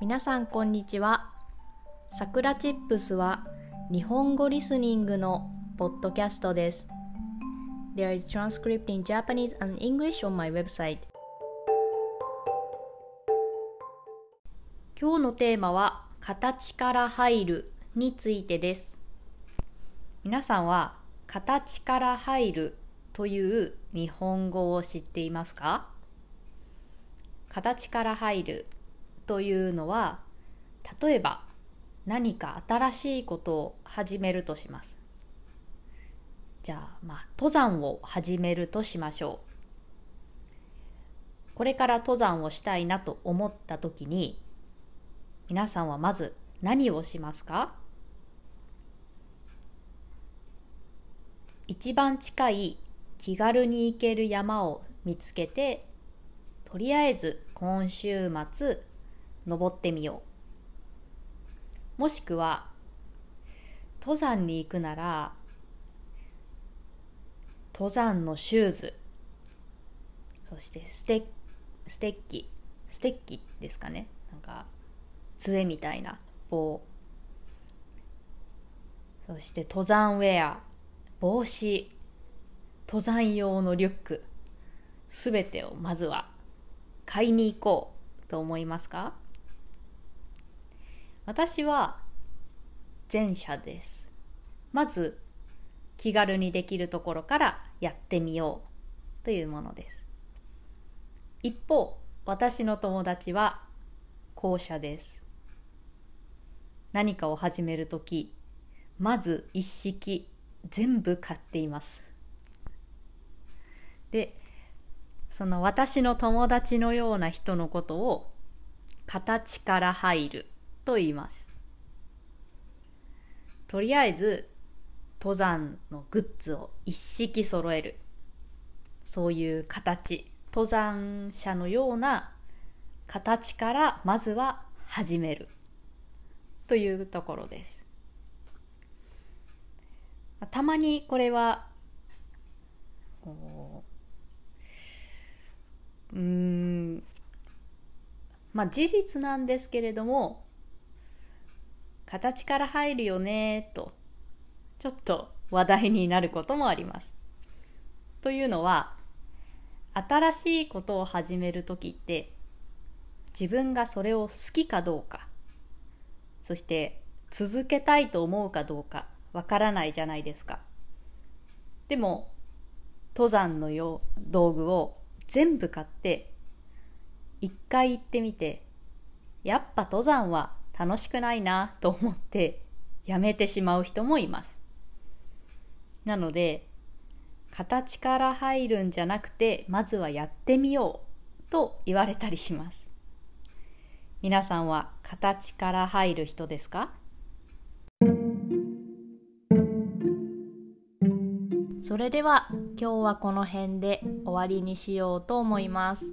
皆さんこんにちは。さくらチップスは日本語リスニングのポッドキャストです。There is transcript in Japanese and English on my website. 今日のテーマは形から入るについてです。皆さんは形から入るという日本語を知っていますか？形から入るというのは例えば何か新しいことを始めるとします。じゃあまあ登山を始めるとしましょう。これから登山をしたいなと思った時に皆さんはまず何をしますか？一番近い気軽に行ける山を見つけてとりあえず今週末登ってみよう。もしくは登山に行くなら登山のシューズ。そしてステステッキ。ステッキですかね。なんか杖みたいな棒。そして登山ウェア。帽子。登山用のリュック。すべてをまずは買いに行こうと思いますか？私は前者です。まず気軽にできるところからやってみようというものです。一方、私の友達は後者です。何かを始めるとき、まず一式全部買っています。で、その私の友達のような人のことを形から入ると言います。とりあえず登山のグッズを一式揃える。そういう形。登山者のような形からまずは始める。というところです。たまにこれはうんまあ事実なんですけれども形から入るよねとちょっと話題になることもあります。というのは新しいことを始める時って自分がそれを好きかどうかそして続けたいと思うかどうかわからないじゃないですか。でも登山のよう道具を全部買って一回行ってみてやっぱ登山は楽しくないなと思ってやめてしまう人もいます。なので形から入るんじゃなくてまずはやってみようと言われたりします。皆さんは形から入る人ですか？それでは今日はこの辺で終わりにしようと思います。